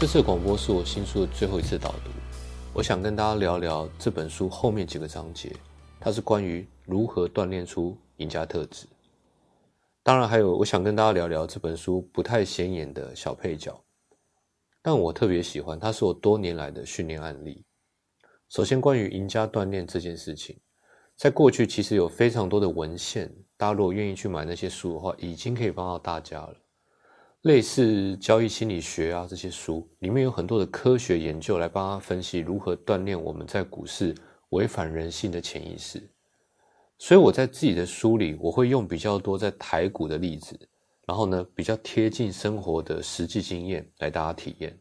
这次广播是我新书的最后一次导读，我想跟大家聊聊这本书后面几个章节，它是关于如何锻炼出赢家特质。当然，还有我想跟大家聊聊这本书不太显眼的小配角，但我特别喜欢，它是我多年来的训练案例。首先，关于赢家锻炼这件事情，在过去其实有非常多的文献，大家如果愿意去买那些书的话，已经可以帮到大家了。类似交易心理学啊这些书，里面有很多的科学研究来帮他分析如何锻炼我们在股市违反人性的潜意识。所以我在自己的书里，我会用比较多在台股的例子，然后呢比较贴近生活的实际经验来大家体验。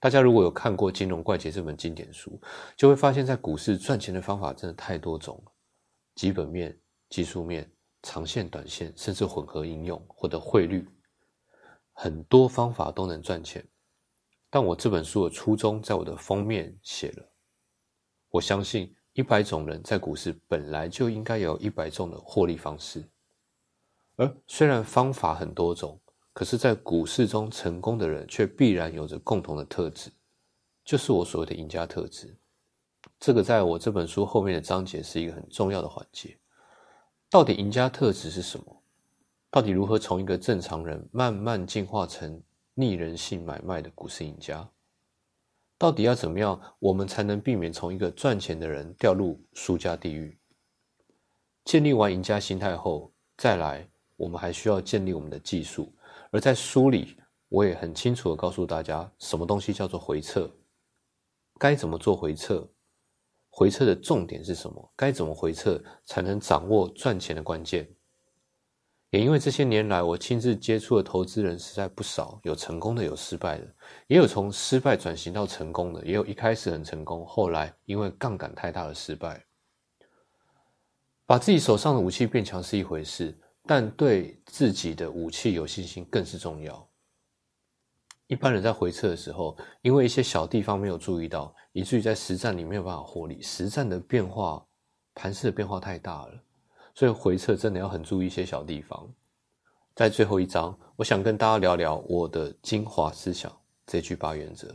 大家如果有看过《金融怪杰》这本经典书，就会发现，在股市赚钱的方法真的太多种，基本面、技术面、长线、短线，甚至混合应用或者汇率。很多方法都能赚钱，但我这本书的初衷在我的封面写了。我相信一百种人在股市本来就应该有一百种的获利方式，而虽然方法很多种，可是，在股市中成功的人却必然有着共同的特质，就是我所谓的赢家特质。这个在我这本书后面的章节是一个很重要的环节。到底赢家特质是什么？到底如何从一个正常人慢慢进化成逆人性买卖的股市赢家？到底要怎么样，我们才能避免从一个赚钱的人掉入输家地狱？建立完赢家心态后，再来，我们还需要建立我们的技术。而在书里，我也很清楚的告诉大家，什么东西叫做回撤，该怎么做回撤，回撤的重点是什么？该怎么回撤才能掌握赚钱的关键？也因为这些年来，我亲自接触的投资人实在不少，有成功的，有失败的，也有从失败转型到成功的，也有一开始很成功，后来因为杠杆太大的失败。把自己手上的武器变强是一回事，但对自己的武器有信心更是重要。一般人在回撤的时候，因为一些小地方没有注意到，以至于在实战里没有办法获利。实战的变化，盘势的变化太大了。所以回撤真的要很注意一些小地方。在最后一章，我想跟大家聊聊我的精华思想这句八原则。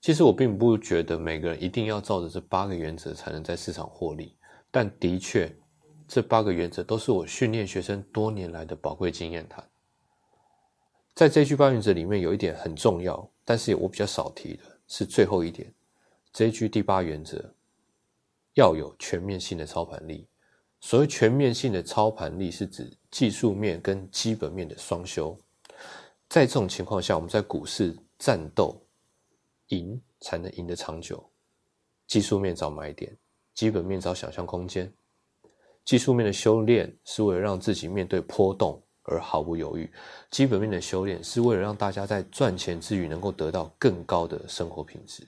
其实我并不觉得每个人一定要照着这八个原则才能在市场获利，但的确，这八个原则都是我训练学生多年来的宝贵经验谈。在这句八原则里面，有一点很重要，但是我比较少提的是最后一点。这句第八原则要有全面性的操盘力。所谓全面性的操盘力，是指技术面跟基本面的双修。在这种情况下，我们在股市战斗赢才能赢得长久。技术面找买点，基本面找想象空间。技术面的修炼是为了让自己面对波动而毫不犹豫；基本面的修炼是为了让大家在赚钱之余能够得到更高的生活品质。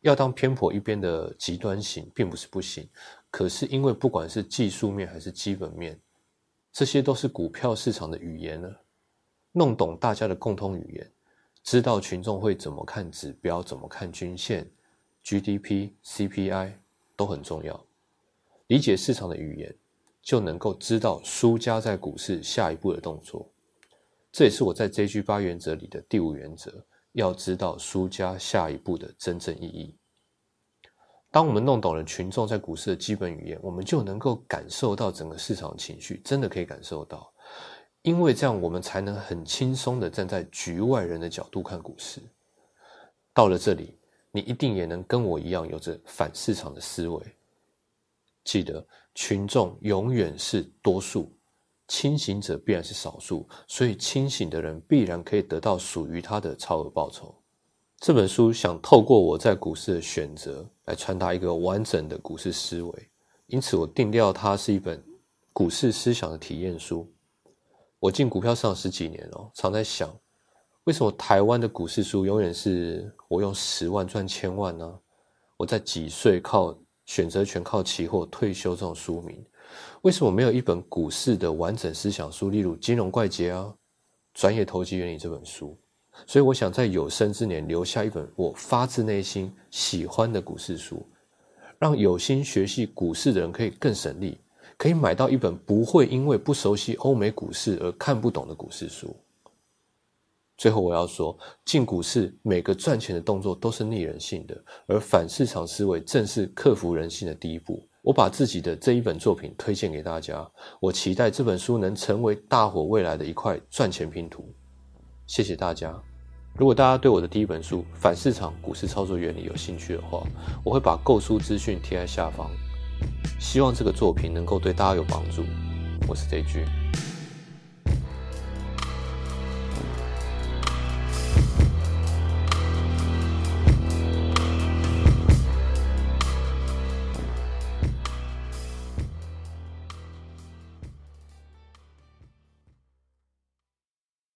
要当偏颇一边的极端型，并不是不行。可是，因为不管是技术面还是基本面，这些都是股票市场的语言了。弄懂大家的共通语言，知道群众会怎么看指标、怎么看均线、GDP、CPI 都很重要。理解市场的语言，就能够知道输家在股市下一步的动作。这也是我在 JG 八原则里的第五原则：要知道输家下一步的真正意义。当我们弄懂了群众在股市的基本语言，我们就能够感受到整个市场情绪，真的可以感受到。因为这样，我们才能很轻松的站在局外人的角度看股市。到了这里，你一定也能跟我一样有着反市场的思维。记得，群众永远是多数，清醒者必然是少数，所以清醒的人必然可以得到属于他的超额报酬。这本书想透过我在股市的选择。来传达一个完整的股市思维，因此我定调它是一本股市思想的体验书。我进股票市场十几年了，常在想，为什么台湾的股市书永远是我用十万赚千万呢？我在几岁靠选择权、靠期货退休这种书名，为什么没有一本股市的完整思想书？例如《金融怪杰》啊，《专业投机原理》这本书。所以，我想在有生之年留下一本我发自内心喜欢的股市书，让有心学习股市的人可以更省力，可以买到一本不会因为不熟悉欧美股市而看不懂的股市书。最后我要说，进股市每个赚钱的动作都是逆人性的，而反市场思维正是克服人性的第一步。我把自己的这一本作品推荐给大家，我期待这本书能成为大伙未来的一块赚钱拼图。谢谢大家。如果大家对我的第一本书《反市场股市操作原理》有兴趣的话，我会把购书资讯贴在下方。希望这个作品能够对大家有帮助。我是 J G。